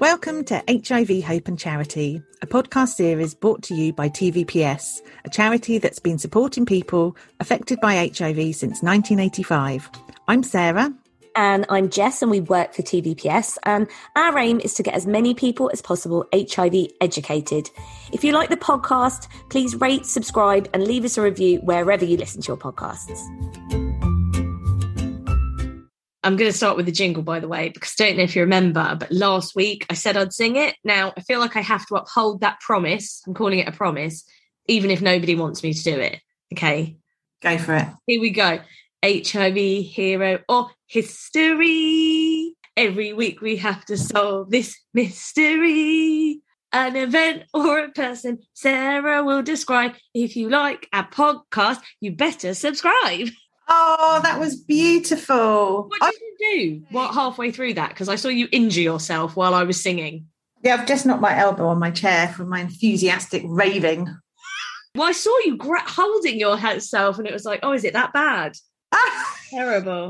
Welcome to HIV Hope and Charity, a podcast series brought to you by TVPS, a charity that's been supporting people affected by HIV since 1985. I'm Sarah. And I'm Jess, and we work for TVPS. And our aim is to get as many people as possible HIV educated. If you like the podcast, please rate, subscribe, and leave us a review wherever you listen to your podcasts. I'm going to start with the jingle, by the way, because I don't know if you remember, but last week I said I'd sing it. Now I feel like I have to uphold that promise. I'm calling it a promise, even if nobody wants me to do it. Okay. Go for it. Here we go. HIV hero or history. Every week we have to solve this mystery. An event or a person Sarah will describe. If you like our podcast, you better subscribe. Oh, that was beautiful. What did you do? What halfway through that? Because I saw you injure yourself while I was singing. Yeah, I've just knocked my elbow on my chair from my enthusiastic raving. Well, I saw you gra- holding yourself, and it was like, oh, is it that bad? Terrible.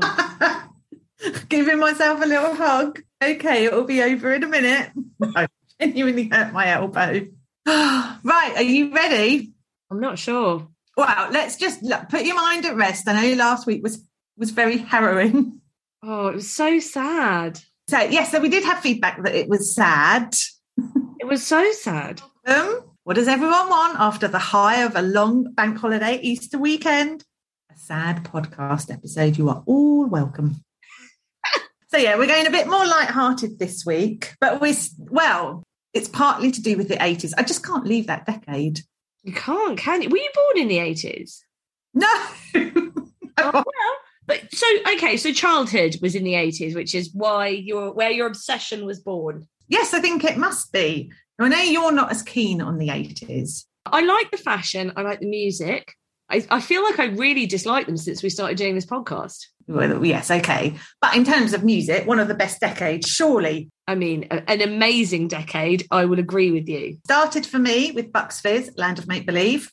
Giving myself a little hug. Okay, it'll be over in a minute. No, genuinely hurt my elbow. right, are you ready? I'm not sure. Wow, let's just look, put your mind at rest. I know last week was was very harrowing. Oh, it was so sad. So yes, so we did have feedback that it was sad. It was so sad. Um, what does everyone want after the high of a long bank holiday Easter weekend? A sad podcast episode. You are all welcome. so yeah, we're going a bit more light-hearted this week, but we well, it's partly to do with the 80s. I just can't leave that decade. You can't, can you? Were you born in the 80s? No. Oh, well, but so okay, so childhood was in the 80s, which is why your where your obsession was born. yes, I think it must be. I know you're not as keen on the 80s. I like the fashion, I like the music. I, I feel like I really dislike them since we started doing this podcast. Well, yes, okay. But in terms of music, one of the best decades, surely. I mean, a- an amazing decade. I will agree with you. Started for me with Bucks Fizz, Land of Make Believe.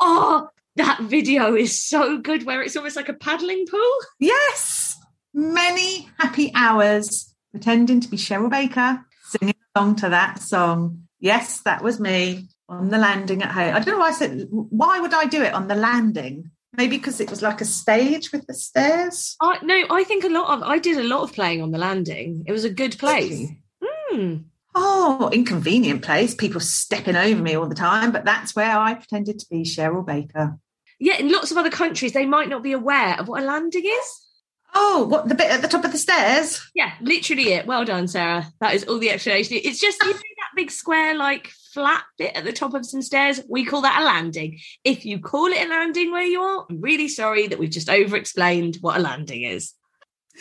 Oh, that video is so good where it's almost like a paddling pool. Yes, many happy hours pretending to be Cheryl Baker, singing along to that song. Yes, that was me on the landing at home. I don't know why I said, why would I do it on the landing? Maybe because it was like a stage with the stairs. I no, I think a lot of I did a lot of playing on the landing. It was a good place. Hmm. Oh, inconvenient place. People stepping over me all the time, but that's where I pretended to be Cheryl Baker. Yeah, in lots of other countries, they might not be aware of what a landing is. Oh, what the bit at the top of the stairs? Yeah, literally it. Well done, Sarah. That is all the explanation. It's just you know that big square, like flat bit at the top of some stairs. We call that a landing. If you call it a landing where you are, I'm really sorry that we've just over explained what a landing is.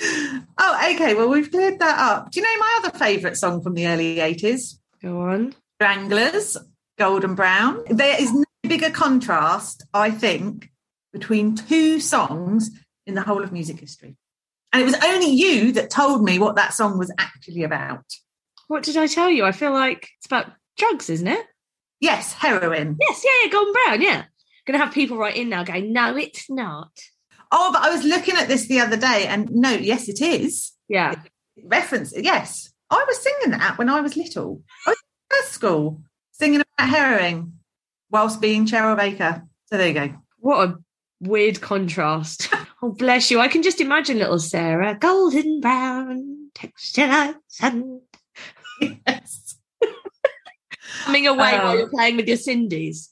Oh, okay. Well, we've cleared that up. Do you know my other favourite song from the early 80s? Go on. Stranglers, Golden Brown. There is no bigger contrast, I think, between two songs in the whole of music history. And it was only you that told me what that song was actually about. What did I tell you? I feel like it's about drugs, isn't it? Yes, heroin. Yes, yeah, yeah, Golden Brown, yeah. Gonna have people right in now going, no, it's not. Oh, but I was looking at this the other day and no, yes, it is. Yeah. Reference, yes. I was singing that when I was little. I was at school singing about heroin whilst being Cheryl Baker. So there you go. What a weird contrast. oh, bless you. I can just imagine little Sarah, golden brown, texture like sun, Yes. Coming away Um, while you're playing with your Sindy's.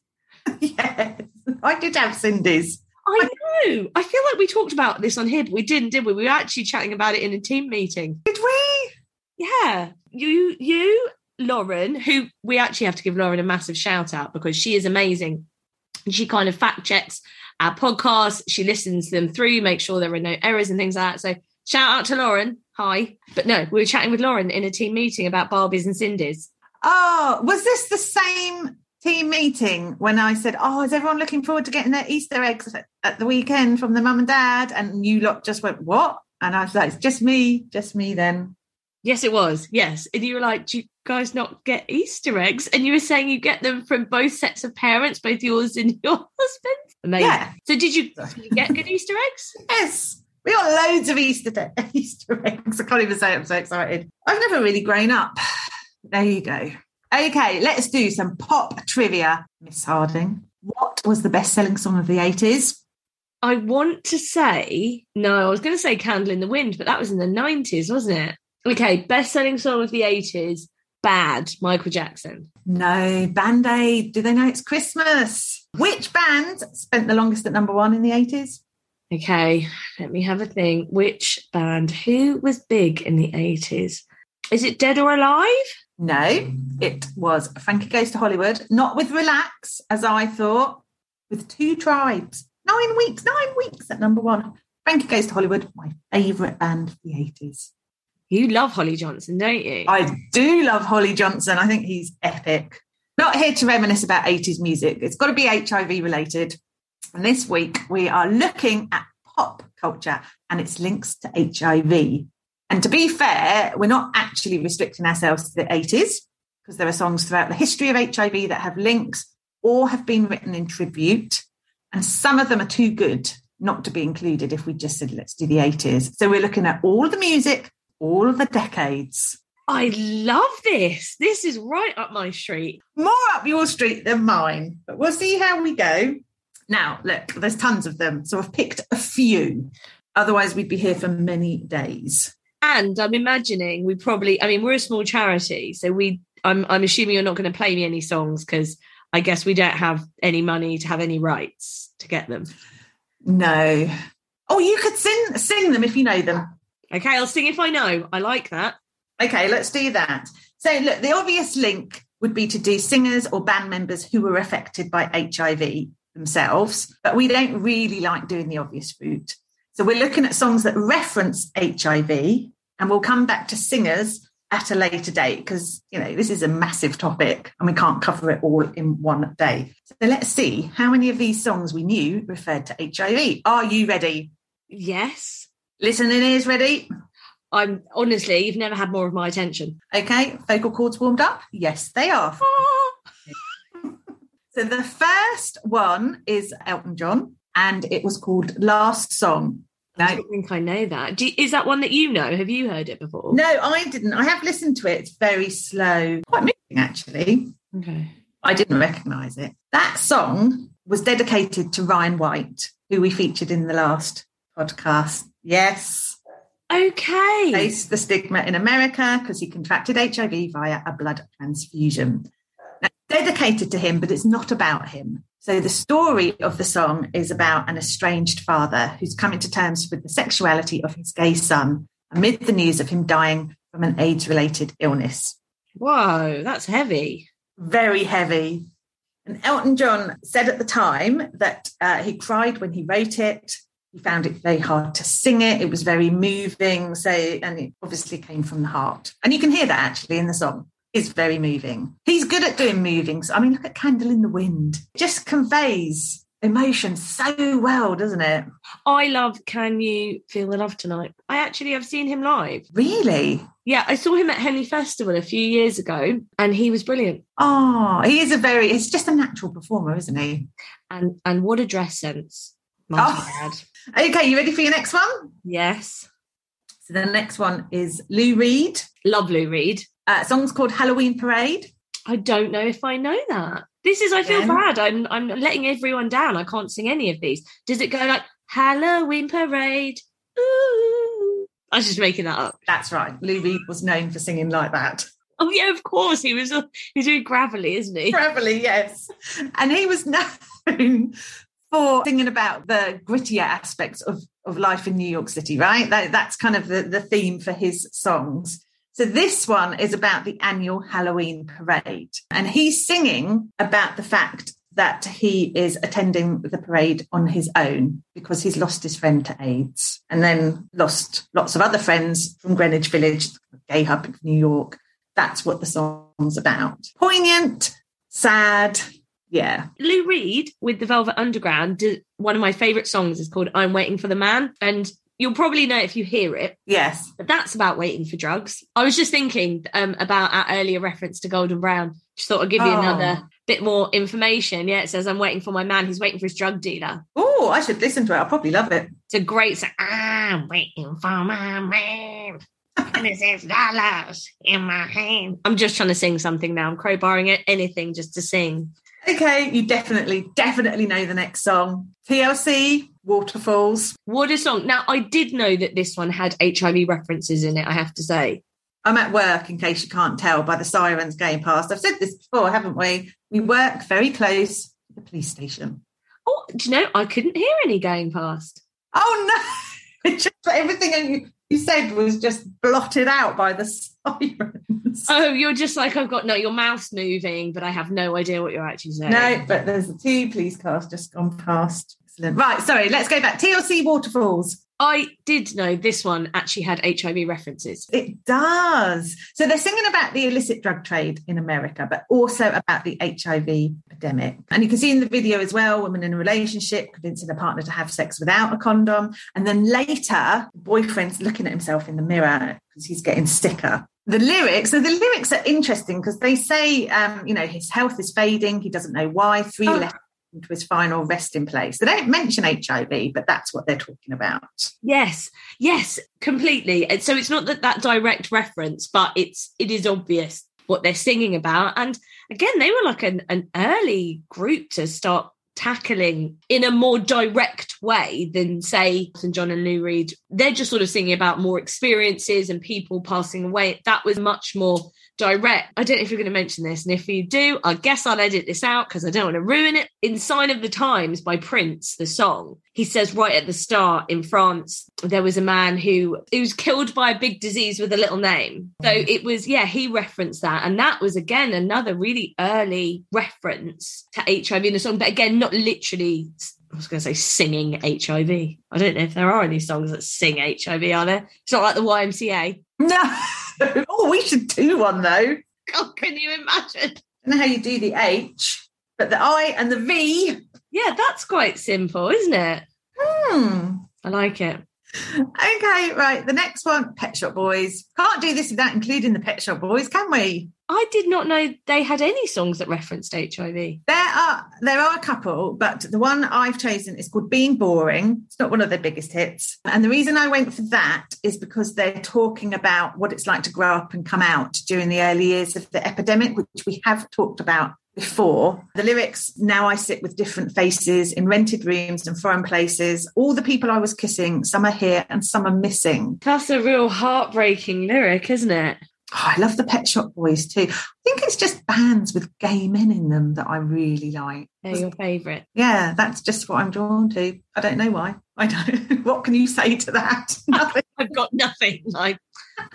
yes. I did have Sindy's. I know. I feel like we talked about this on here, but we didn't, did we? We were actually chatting about it in a team meeting. Did we? Yeah. You, you, Lauren, who we actually have to give Lauren a massive shout out because she is amazing. She kind of fact checks our podcasts. She listens them through, make sure there are no errors and things like that. So shout out to Lauren. Hi. But no, we were chatting with Lauren in a team meeting about Barbies and Sindy's. Oh, was this the same team meeting when I said, Oh, is everyone looking forward to getting their Easter eggs at- the weekend from the mum and dad? And you lot just went, What? And I was like, It's just me, just me then. Yes, it was. Yes. And you were like, do you guys not get Easter eggs? And you were saying you get them from both sets of parents, both yours and your husband. Amazing. Yeah. So did you, did you get good Easter eggs? Yes. We got loads of Easter de- Easter eggs. I can't even say it, I'm so excited. I've never really grown up. There you go. Okay, let's do some pop trivia. Miss Harding, what was the best selling song of the 80s? I want to say, no, I was going to say Candle in the Wind, but that was in the 90s, wasn't it? Okay, best selling song of the 80s, Bad, Michael Jackson. No, Band Aid. Do they know it's Christmas? Which band spent the longest at number one in the 80s? Okay, let me have a think. Which band? Who was big in the 80s? Is it Dead or Alive? No, it was Frankie Goes to Hollywood, not with Relax, as I thought, with Two Tribes. Nine weeks, nine weeks at number one. Frankie Goes to Hollywood, my favourite band of the 80s. You love Holly Johnson, don't you? I do love Holly Johnson. I think he's epic. Not here to reminisce about 80s music. It's got to be HIV related. And this week we are looking at pop culture and its links to HIV. And to be fair, we're not actually restricting ourselves to the 80s because there are songs throughout the history of HIV that have links or have been written in tribute. And some of them are too good not to be included if we just said, let's do the 80s. So we're looking at all the music, all the decades. I love this. This is right up my street. more up your street than mine, but we'll see how we go. Now, look, there's tons of them, so I've picked a few. Otherwise, we'd be here for many days. And I'm imagining we probably, I mean, we're a small charity, so we, I'm, I'm assuming you're not going to play me any songs because I guess we don't have any money to have any rights to get them. No. Oh, you could sing sing them if you know them. Okay, I'll sing if I know. I like that. Okay, let's do that. So, look, the obvious link would be to do singers or band members who were affected by HIV themselves, but we don't really like doing the obvious route. So, we're looking at songs that reference HIV, and we'll come back to singers at a later date because, you know, this is a massive topic and we can't cover it all in one day. So, let's see how many of these songs we knew referred to HIV. Are you ready? Yes. Listening ears ready? I'm honestly, you've never had more of my attention. Okay, vocal cords warmed up? Yes, they are. Ah. So the first one is Elton John, and it was called Last Song. I don't think I know that. Do, is that one that you know? Have you heard it before? no, I didn't. I have listened to it. It's very slow, quite moving actually. Okay. I didn't recognise it. That song was dedicated to Ryan White, who we featured in the last podcast. Yes, Okay. faced the stigma in America because he contracted HIV via a blood transfusion. Now, dedicated to him, but it's not about him. So the story of the song is about an estranged father who's coming to terms with the sexuality of his gay son amid the news of him dying from an AIDS-related illness. Whoa, that's heavy. Very heavy. And Elton John said at the time that uh, he cried when he wrote it. He found it very hard to sing it. It was very moving. So, and it obviously came from the heart. And you can hear that actually in the song. It's very moving. He's good at doing moving. I mean, look at Candle in the Wind. It just conveys emotion so well, doesn't it? I love Can You Feel the Love Tonight? I actually have seen him live. Really? Yeah, I saw him at Henley Festival a few years ago and he was brilliant. Oh, he is a very, he's just a natural performer, isn't he? And and what a dress sense. Oh. Okay, you ready for your next one? Yes. So the next one is Lou Reed. Love Lou Reed. Uh, song's called Halloween Parade. I don't know if I know that. This is I feel Again? bad. I'm I'm letting everyone down. I can't sing any of these. Does it go like Halloween parade? Ooh. I was just making that up. That's right. Lou Reed was known for singing like that. Oh yeah, of course. He was he's doing gravelly, isn't he? Gravelly, yes. And he was known for singing about the grittier aspects of, of life in New York City, right? That, that's kind of the, the theme for his songs. So this one is about the annual Halloween parade. And he's singing about the fact that he is attending the parade on his own because he's lost his friend to AIDS and then lost lots of other friends from Greenwich Village, gay hub of New York. That's what the song's about. Poignant, sad. Yeah. Lou Reed with the Velvet Underground. One of my favorite songs is called "I'm Waiting for the Man," and you'll probably know if you hear it. Yes. But that's about waiting for drugs. I was just thinking um, about our earlier reference to Golden Brown. Just thought I'd give you Oh. another bit more information. Yeah, it says I'm waiting for my man. He's waiting for his drug dealer. Oh, I should listen to it. I'll probably love it. It's a great song. I'm waiting for my man. Twenty-six dollars in my hand. I'm just trying to sing something now. I'm crowbarring it, anything just to sing. Okay, you definitely, definitely know the next song. TLC, Waterfalls. What a song. Now, I did know that this one had HIV references in it, I have to say. I'm at work, in case you can't tell by the sirens going past. I've said this before, haven't we? We work very close to the police station. Oh, do you know, I couldn't hear any going past. Oh no! Just everything you, said was just blotted out by the sirens. Oh, you're just like, I've got no, your mouth's moving, but I have no idea what you're actually saying. No, but there's a two police cars just gone past. Excellent. Right, sorry, let's go back. TLC Waterfalls. I did know this one actually had HIV references. It does. So they're singing about the illicit drug trade in America, but also about the HIV epidemic. And you can see in the video as well, women in a relationship convincing a partner to have sex without a condom. And then later, boyfriend's looking at himself in the mirror because he's getting sicker. The lyrics, so the lyrics are interesting because they say, um, you know, his health is fading. He doesn't know why. Three Oh. left into his final resting place. They don't mention HIV, but that's what they're talking about. Yes, yes, completely. And so it's not that that direct reference, but it's it is obvious what they're singing about. And again, they were like an, an early group to start tackling in a more direct way than say St John and Lou Reed. They're just sort of singing about more experiences and people passing away. That was much more direct. I don't know if you're going to mention this, and if you do, I guess I'll edit this out because I don't want to ruin it. In Sign of the Times by Prince, the song, he says right at the start in France, there was a man who, who was killed by a big disease with a little name. So mm. it was, yeah, he referenced that. And that was again another really early reference to HIV in the song, but again, not literally. I was going to say singing HIV. I don't know if there are any songs that sing HIV, are there? It's not like the YMCA. No. oh, we should do one though. God, can you imagine? I know how you do the H, but the I and the V. Yeah, that's quite simple, isn't it? Hmm. I like it. Okay, right. The next one, Pet Shop Boys. Can't do this without including the Pet Shop Boys, can we? I did not know they had any songs that referenced HIV. There are there are a couple, but the one I've chosen is called Being Boring. It's not one of their biggest hits. And the reason I went for that is because they're talking about what it's like to grow up and come out during the early years of the epidemic, which we have talked about before. The lyrics, now I sit with different faces in rented rooms and foreign places. All the people I was kissing, some are here and some are missing. That's a real heartbreaking lyric, isn't it? Oh, I love the Pet Shop Boys too. I think it's just bands with gay men in them that I really like. They're your favourite. Yeah, that's just what I'm drawn to. I don't know why. I don't. what can you say to that? Nothing. I've got nothing. Like,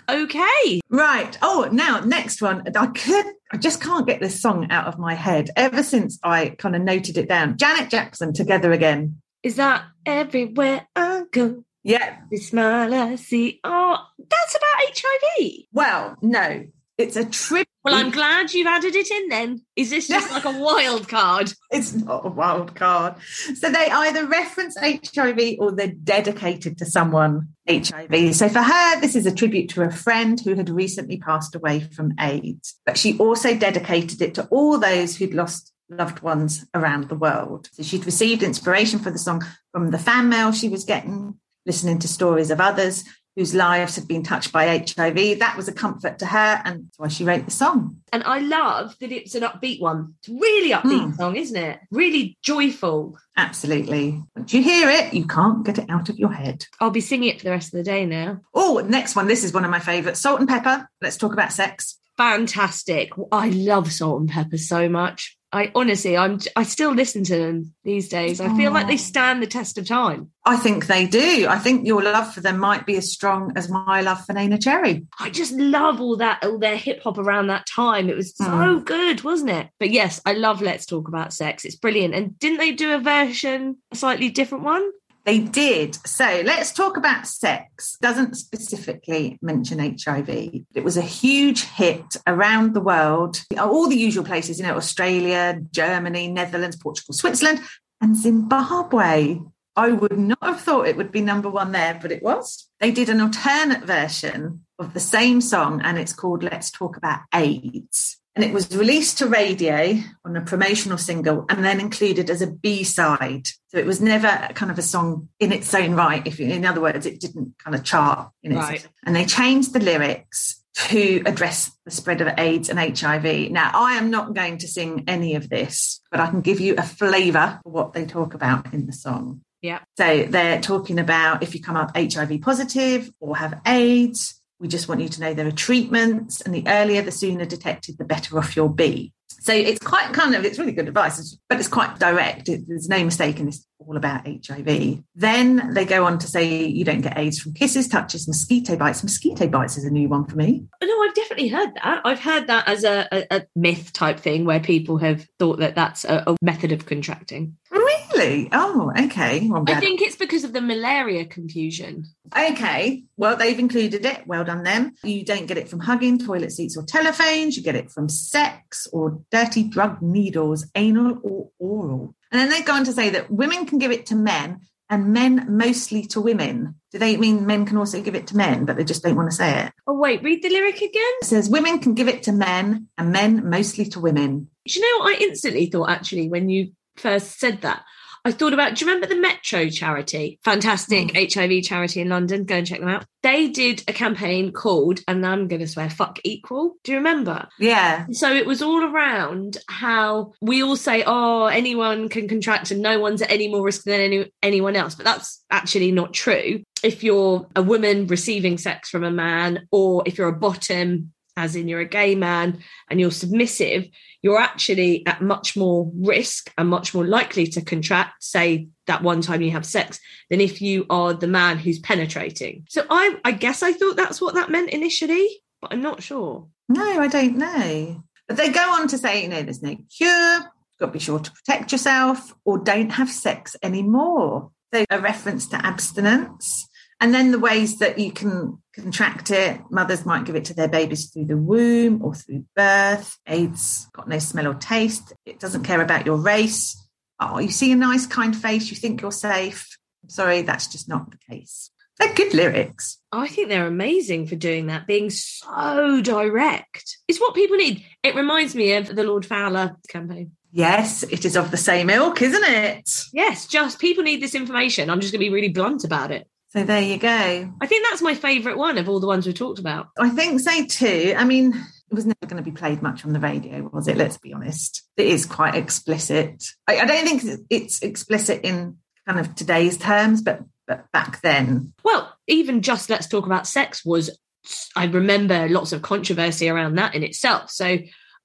okay. Right. Oh, now next one. I could. I just can't get this song out of my head. Ever since I kind of noted it down. Janet Jackson, "Together Again." Is that everywhere I go? Yeah. The smile I see. Oh, that's about HIV. Well, no, it's a tribute Well, I'm glad you've added it in then. Is this just like a wild card? It's not a wild card. So they either reference HIV or they're dedicated to someone HIV. So for her, this is a tribute to a friend who had recently passed away from AIDS. But she also dedicated it to all those who'd lost loved ones around the world. So she'd received inspiration for the song from the fan mail she was getting, listening to stories of others whose lives had been touched by HIV. That was a comfort to her, and that's why she wrote the song. And I love that it's an upbeat one. It's a really upbeat Mm. song, isn't it? Really joyful. Absolutely. Once you hear it, you can't get it out of your head. I'll be singing it for the rest of the day now. Oh, next one. This is one of my favourites. Salt-N-Pepa. Let's talk about sex. Fantastic. I love Salt-N-Pepa so much. I honestly, I'm I still listen to them these days. I feel like they stand the test of time. I think they do. I think your love for them might be as strong as my love for Neneh Cherry. I just love all that, all their hip hop around that time. It was so Mm. good, wasn't it? But yes, I love Let's Talk About Sex. It's brilliant. And didn't they do a version, a slightly different one? They did. So let's talk about sex. Doesn't specifically mention HIV. It was a huge hit around the world, all the usual places, you know, Australia, Germany, Netherlands, Portugal, Switzerland, and Zimbabwe. I would not have thought it would be number one there, but it was. They did an alternate version of the same song, and it's called Let's Talk About AIDS. And it was released to radio on a promotional single and then included as a B side. So it was never kind of a song in its own right. If you, in other words, it didn't kind of chart in its Right. And they changed the lyrics to address the spread of AIDS and HIV. Now, I am not going to sing any of this, but I can give you a flavour of what they talk about in the song. Yeah. So they're talking about if you come up HIV positive or have AIDS, we just want you to know there are treatments, and the earlier, the sooner detected, the better off you'll be. So it's quite kind of, it's really good advice, but it's quite direct. It, there's no mistake in this, all about HIV. Then they go on to say you don't get AIDS from kisses, touches, mosquito bites. Mosquito bites is a new one for me. Oh, No, I've definitely heard that. I've heard that as a, a, a myth type thing where people have thought that that's a, a method of contracting. Really? Oh, okay. Well, I think it's because of the malaria confusion. Okay, well, they've included it. Well done, them. You don't get it from hugging, toilet seats, or telephones. You get it from sex or dirty drug needles, anal or oral. And then they go on to say that women can give it to men and men mostly to women. Do they mean men can also give it to men, but they just don't want to say it? Oh, wait, read the lyric again. It says women can give it to men and men mostly to women. Do you know what I instantly thought actually when you first said that? I thought about, do you remember the Metro charity? Fantastic mm. HIV charity in London. Go and check them out. They did a campaign called, and I'm going to swear, fuck equal. Do you remember? Yeah. So it was all around how we all say, oh, anyone can contract and no one's at any more risk than any, anyone else. But that's actually not true. If you're a woman receiving sex from a man, or if you're a bottom, as in you're a gay man and you're submissive, you're actually at much more risk and much more likely to contract, say, that one time you have sex, than if you are the man who's penetrating. So I, I guess I thought that's what that meant initially, but I'm not sure. No, I don't know. But they go on to say, you know, there's no cure, you've got to be sure to protect yourself, or don't have sex anymore. So a reference to abstinence. And then the ways that you can contract it, mothers might give it to their babies through the womb or through birth. AIDS got no smell or taste. It doesn't care about your race. Oh, you see a nice, kind face, you think you're safe. Sorry, that's just not the case. They're good lyrics. I think they're amazing for doing that, being so direct. It's what people need. It reminds me of the Lord Fowler campaign. Yes, it is of the same ilk, isn't it? Yes, just people need this information. I'm just going to be really blunt about it. So there you go. I think that's my favourite one of all the ones we've talked about. I think so too. I mean, it was never going to be played much on the radio, was it? Let's be honest. It is quite explicit. I, I don't think it's explicit in kind of today's terms, but but back then, Well, even just let's talk about sex was, I remember lots of controversy around that in itself. So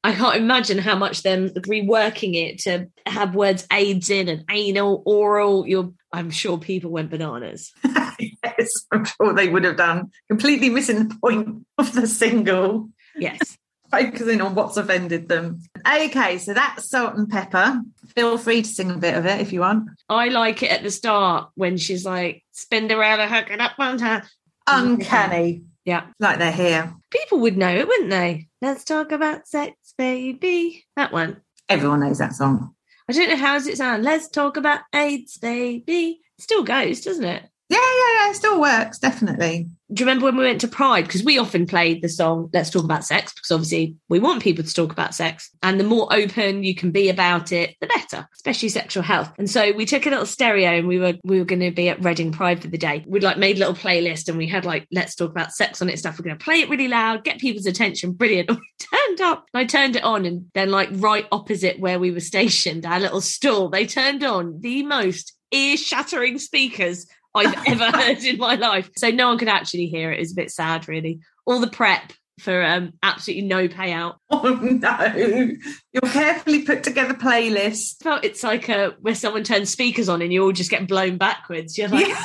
I can't imagine how much them reworking it to have words AIDS in and anal, oral. You're, I'm sure people went bananas. yes, I'm sure they would have done. Completely missing the point of the single, Yes. focusing on what's offended them. Okay, so that's Salt-N-Pepa. Feel free to sing a bit of it if you want. I like it at the start when she's like, spin around and hook it up on her. Uncanny. Yeah. Like they're here. People would know it, wouldn't they? Let's talk about sex, baby. That one. Everyone knows that song. I don't know how does it sound. Let's talk about AIDS, baby. It still goes, doesn't it? Yeah, yeah, yeah. It still works, definitely. Do you remember when we went to Pride? Because we often played the song Let's Talk About Sex, because obviously we want people to talk about sex. And the more open you can be about it, the better, especially sexual health. And so we took a little stereo and we were we were gonna be at Reading Pride for the day. We'd like made a little playlist and we had like Let's Talk About Sex on it stuff. We're gonna play it really loud, get people's attention. Brilliant. And we turned up and I turned it on and then like right opposite where we were stationed, our little stall, they turned on the most ear-shattering speakers I've ever heard in my life. So no one could actually hear it. It's a bit sad, really. All the prep for um, absolutely no payout. Oh no. Your carefully put together playlist. Felt it's like a, where someone turns speakers on and you all just get blown backwards. You're like, Yeah.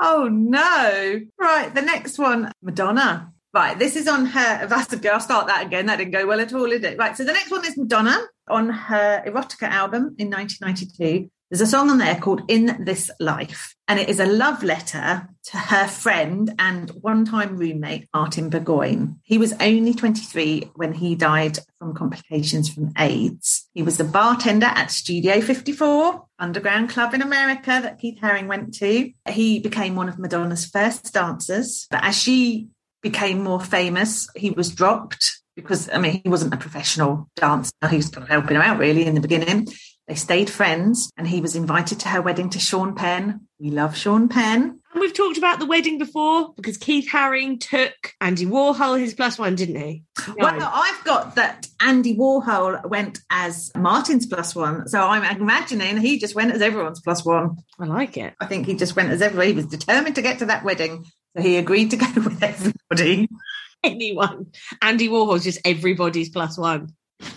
Oh no. Right, the next one, Madonna. Right, this is on her. That's a I'll start that again. That didn't go well at all, did it? Right, so the next one is Madonna on her Erotica album in 1992. There's a song on there called In This Life, and it is a love letter to her friend and one time roommate, Martin Burgoyne. He was only 23 when he died from complications from AIDS. He was a bartender at Studio 54, underground club in America that Keith Haring went to. He became one of Madonna's first dancers, but as she became more famous, he was dropped because, I mean, he wasn't a professional dancer. He was kind of helping her out really in the beginning. They stayed friends and he was invited to her wedding to Sean Penn. We love Sean Penn. and we've talked about the wedding before because Keith Haring took Andy Warhol his plus one, didn't he? No. Well, I've got that Andy Warhol went as Martin's plus one. So I'm imagining he just went as everyone's plus one. I like it. I think he just went as everyone. He was determined to get to that wedding. So he agreed to go with everybody. Anyone. Andy Warhol's just everybody's plus one.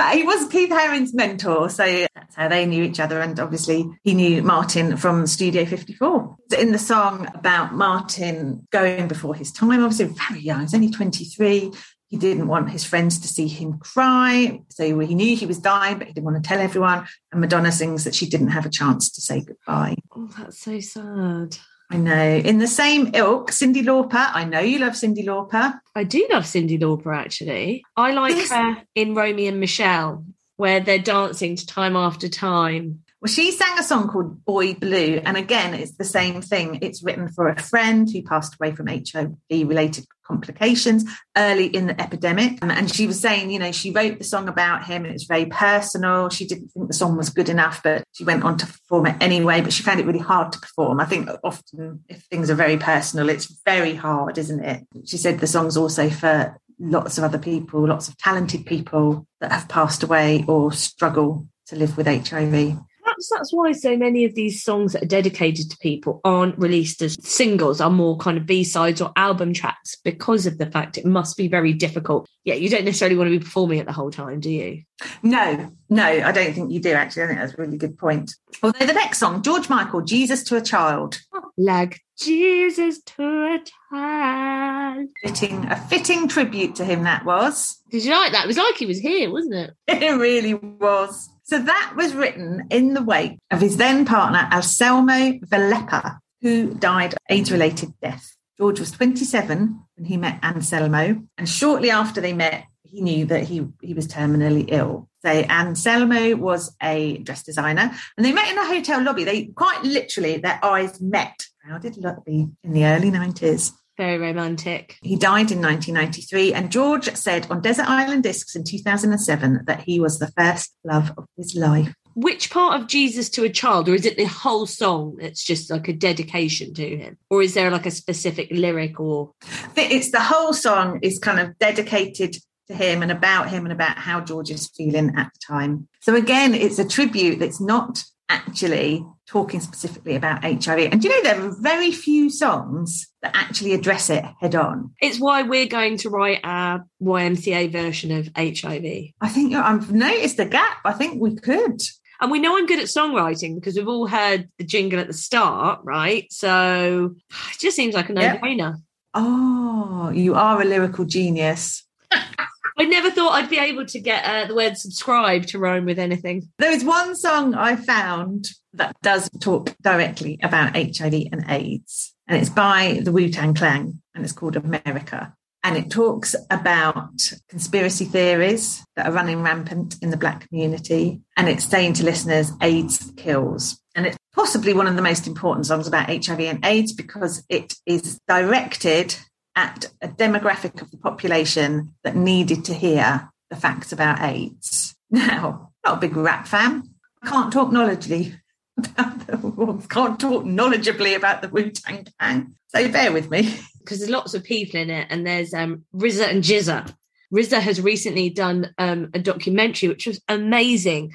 But he was Keith Haring's mentor, so that's how they knew each other. And obviously, he knew Martin from Studio 54. In the song about Martin going before his time, obviously very young, he's only 23. He didn't want his friends to see him cry. So he knew he was dying, but he didn't want to tell everyone. And Madonna sings that she didn't have a chance to say goodbye. Oh, that's so sad. I know. In the same ilk, Cyndi Lauper. I know you love Cyndi Lauper. I do love Cyndi Lauper actually. I like Yes. her in Romy and Michele, where they're dancing to time after time. Well, she sang a song called Boy Blue. And again, it's the same thing. It's written for a friend who passed away from HIV related complications early in the epidemic. Um, And she was saying, you know, she wrote the song about him and it's very personal. She didn't think the song was good enough, but she went on to perform it anyway. But she found it really hard to perform. I think often if things are very personal, it's very hard, isn't it? She said the song's also for lots of other people, lots of talented people that have passed away or struggle to live with HIV. Perhaps that's why so many of these songs that are dedicated to people aren't released as singles, are more kind of B sides or album tracks because of the fact it must be very difficult. Yeah, you don't necessarily want to be performing it the whole time, do you? No, no, I don't think you do actually. I think that's a really good point. Although the next song, George Michael, Jesus to a Child, oh, Like Jesus to a child. fitting a fitting tribute to him that was. Did you like that? It was like he was here, wasn't it? It really was. So that was written in the wake of his then partner Anselmo Feleppa, who died of AIDS-related death. George was 27 when he met Anselmo, and shortly after they met, he knew that he, he was terminally ill. So Anselmo was a dress designer, and they met in a hotel lobby. They quite literally, their eyes met. Crowded lobby in the early 90s. Very romantic. He died in 1993, and George said on Desert Island Discs in 2007 that he was the first love of his life. Which part of Jesus to a child, or is it the whole song that's just like a dedication to him? Or is there like a specific lyric or It's the whole song is kind of dedicated to him and about him and about how George is feeling at the time. So again, it's a tribute that's not actually talking specifically about HIV. And do you know there are very few songs that actually address it head on. it's why we're going to write our YMCA version of HIV. I think I've noticed a gap. I think we could. And we know I'm good at songwriting because we've all heard the jingle at the start, right? So it just seems like a no brainer. Oh, you are a lyrical genius. I never thought I'd be able to get uh, the word subscribe to rhyme with anything. There is one song I found that does talk directly about HIV and AIDS. and it's by the Wu Tang Clan, and it's called America. And it talks about conspiracy theories that are running rampant in the Black community. And it's saying to listeners, AIDS kills. And it's possibly one of the most important songs about HIV and AIDS because it is directed at a demographic of the population that needed to hear the facts about AIDS. Now, not a big rap fan. I can't talk knowledgeably about the, can't talk knowledgeably about the Wu Tang Clan. So bear with me. because there's lots of people in it, and there's um, RZA and GZA. RZA has recently done um, a documentary which was amazing,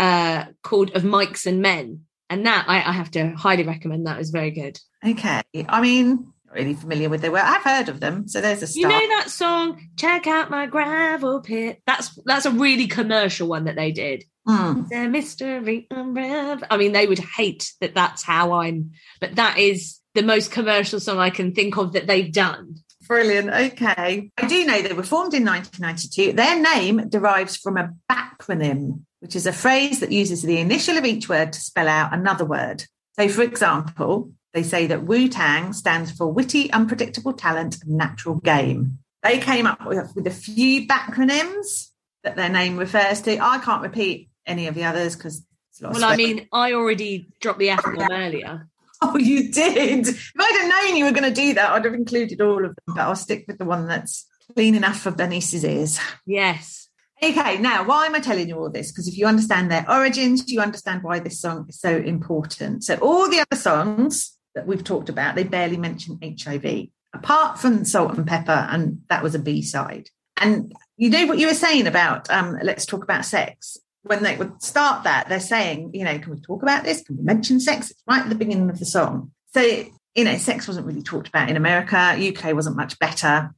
uh, called "Of Mics and Men," and that I, I have to highly recommend. That was very good. Okay, I mean, really familiar with their work. I've heard of them, so there's a start. You know that song, "Check Out My Gravel Pit." That's that's a really commercial one that they did. Mm. The mystery unravel. I mean, they would hate that. That's how I'm, but that is the most commercial song I can think of that they've done. Brilliant. Okay. I do know they were formed in 1992. Their name derives from a backronym, which is a phrase that uses the initial of each word to spell out another word. So, for example, they say that Wu Tang stands for witty, unpredictable talent and natural game. They came up with, with a few backronyms that their name refers to. I can't repeat any of the others because well, I mean, I already dropped the F bomb earlier. Oh, you did. If I'd have known you were going to do that, I'd have included all of them, but I'll stick with the one that's clean enough for Bernice's ears. Yes. Okay, now why am I telling you all this? Because if you understand their origins, you understand why this song is so important. So, all the other songs that we've talked about, they barely mention HIV, apart from Salt-N-Pepa, and that was a B side. And you know what you were saying about um, let's talk about sex when they would start that, they're saying, you know, can we talk about this? Can we mention sex? It's right at the beginning of the song. So, you know, sex wasn't really talked about in America. UK wasn't much better.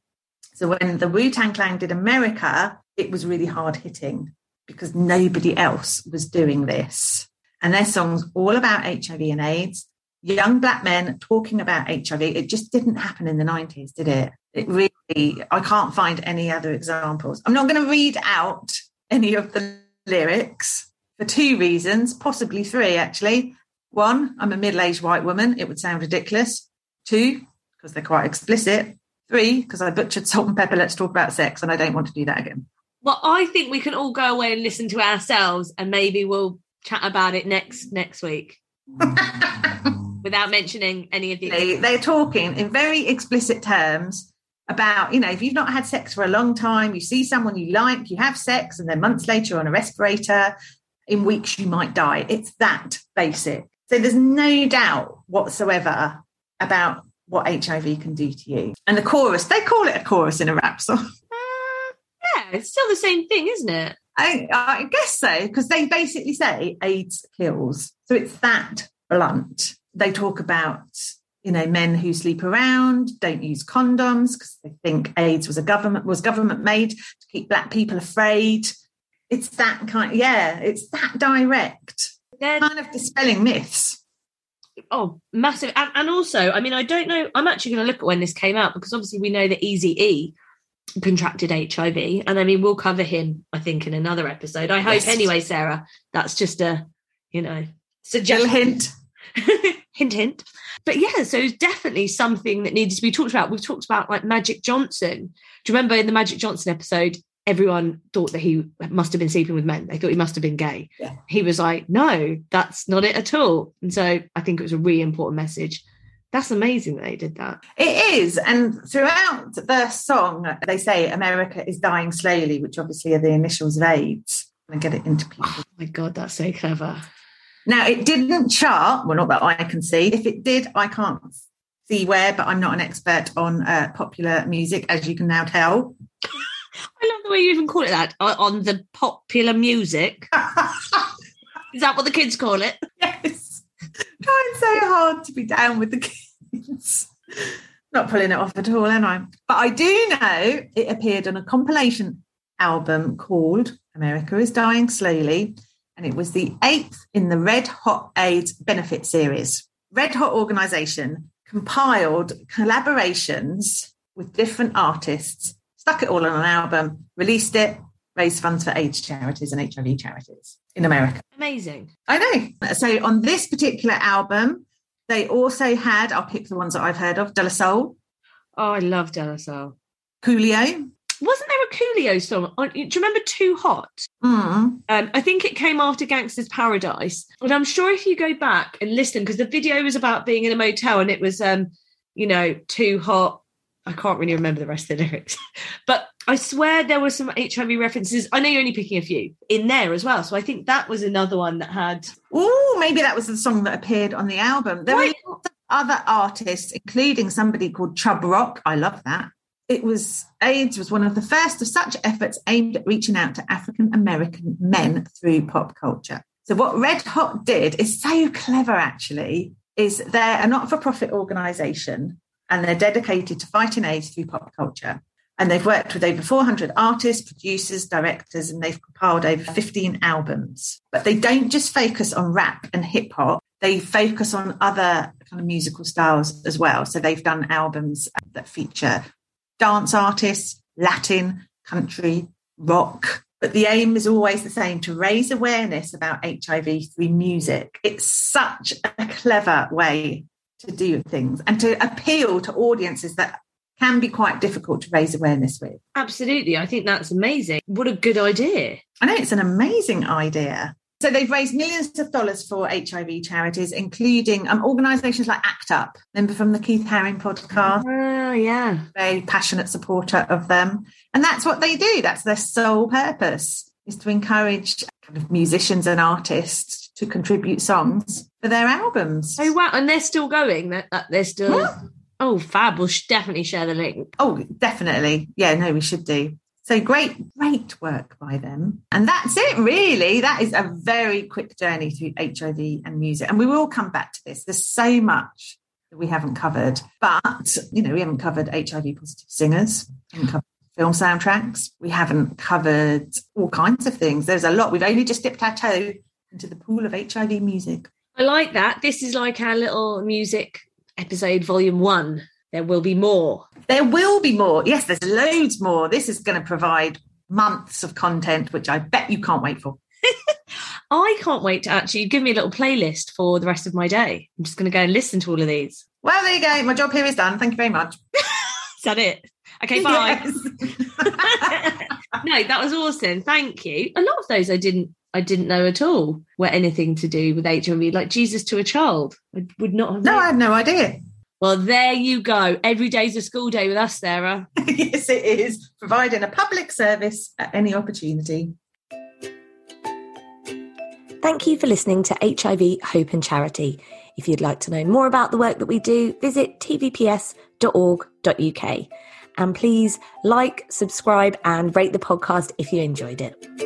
So when the Wu Tang Clan did America, it was really hard hitting because nobody else was doing this. And their songs all about HIV and AIDS, young black men talking about HIV. It just didn't happen in the 90s, did it? It really, I can't find any other examples. I'm not going to read out any of the lyrics for two reasons, possibly three actually. One, I'm a middle aged white woman. It would sound ridiculous. Two, because they're quite explicit. Three, because I butchered Salt-N-Pepa. Let's talk about sex, and I don't want to do that again. Well, I think we can all go away and listen to ourselves, and maybe we'll chat about it next next week. Without mentioning any of the. They, they're talking in very explicit terms about, you know, if you've not had sex for a long time, you see someone you like, you have sex, and then months later you're on a respirator, in weeks you might die. It's that basic. So there's no doubt whatsoever about what HIV can do to you. And the chorus, they call it a chorus in a rap song. Uh, yeah, it's still the same thing, isn't it? I, I guess so, because they basically say AIDS kills. So it's that blunt. They talk about you know, men who sleep around don't use condoms because they think AIDS was a government was government made to keep black people afraid. It's that kind, yeah, it's that direct, They're, kind of dispelling myths. Oh, massive! And, and, also, I mean, I don't know. I'm actually going to look at when this came out because obviously we know that Easy E contracted HIV, and I mean, we'll cover him, I think, in another episode. I hope, yes. anyway, Sarah. That's just a, you know, suggestion. hint. hint, hint. But yeah, so it's definitely something that needs to be talked about. We've talked about like Magic Johnson. Do you remember in the Magic Johnson episode, everyone thought that he must have been sleeping with men. They thought he must have been gay. Yeah. He was like, no, that's not it at all. And so I think it was a really important message. That's amazing that they did that. It is. And throughout the song, they say America is dying slowly, which obviously are the initials of AIDS. And get it into people. Oh my God, that's so clever. Now, it didn't chart, well, not that I can see. If it did, I can't see where, but I'm not an expert on uh, popular music, as you can now tell. I love the way you even call it that on the popular music. Is that what the kids call it? Yes. Trying so hard to be down with the kids. Not pulling it off at all, am I? But I do know it appeared on a compilation album called America is Dying Slowly and it was the eighth in the Red Hot AIDS benefit series. Red Hot organization compiled collaborations with different artists, stuck it all on an album, released it, raised funds for AIDS charities and HIV charities in America. Amazing. I know. So on this particular album, They also had, I'll pick the ones that I've heard of, De La Soul, Oh, I love De La Soul. Coolio. Wasn't there a Coolio song? on- Do you remember Too Hot? Mm. Um, I think it came after Gangsta's Paradise. And I'm sure if you go back and listen, because the video was about being in a motel and it was, um, you know, too hot. I can't really remember the rest of the lyrics. but I swear there were some HIV references. I know you're only picking a few in there as well. So I think that was another one that had. Oh, maybe that was the song that appeared on the album. There Right. were other artists, including somebody called Chubb Rock. I love that. It was AIDS was one of the first of such efforts aimed at reaching out to African American men through pop culture. So what Red Hot did is so clever actually, is they're a not-for-profit organization and they're dedicated to fighting AIDS through pop culture. And they've worked with over 400 artists, producers, directors, and they've compiled over 15 albums. But they don't just focus on rap and hip hop, they focus on other kind of musical styles as well. So they've done albums that feature dance artists, Latin, country, rock. But the aim is always the same to raise awareness about HIV through music. It's such a clever way to do things and to appeal to audiences that can be quite difficult to raise awareness with. Absolutely. I think that's amazing. What a good idea. I know it's an amazing idea. So they've raised millions of dollars for HIV charities, including um, organisations like ACT UP, member from the Keith Haring podcast, Oh, yeah. very passionate supporter of them. And that's what they do. That's their sole purpose is to encourage kind of musicians and artists to contribute songs for their albums. Oh, wow. And they're still going. They're, uh, they're still. Yeah. Oh, fab. We'll definitely share the link. Oh, definitely. Yeah, no, we should do. So great, great work by them. And that's it, really. That is a very quick journey through HIV and music. And we will come back to this. There's so much that we haven't covered. But, you know, we haven't covered HIV positive singers, film soundtracks, we haven't covered all kinds of things. There's a lot. We've only just dipped our toe into the pool of HIV music. I like that. This is like our little music episode, volume one. There will be more. There will be more. Yes, there's loads more. This is going to provide months of content, which I bet you can't wait for. I can't wait to actually give me a little playlist for the rest of my day. I'm just going to go and listen to all of these. Well, there you go. My job here is done. Thank you very much. Is that it? Okay, bye. Yes. no, that was awesome. Thank you. A lot of those I didn't I didn't know at all were anything to do with HIV, like Jesus to a child. I would not have no, known. I had no idea. Well, there you go. Every day's a school day with us, Sarah. yes, it is. Providing a public service at any opportunity. Thank you for listening to HIV Hope and Charity. If you'd like to know more about the work that we do, visit tvps.org.uk. And please like, subscribe, and rate the podcast if you enjoyed it.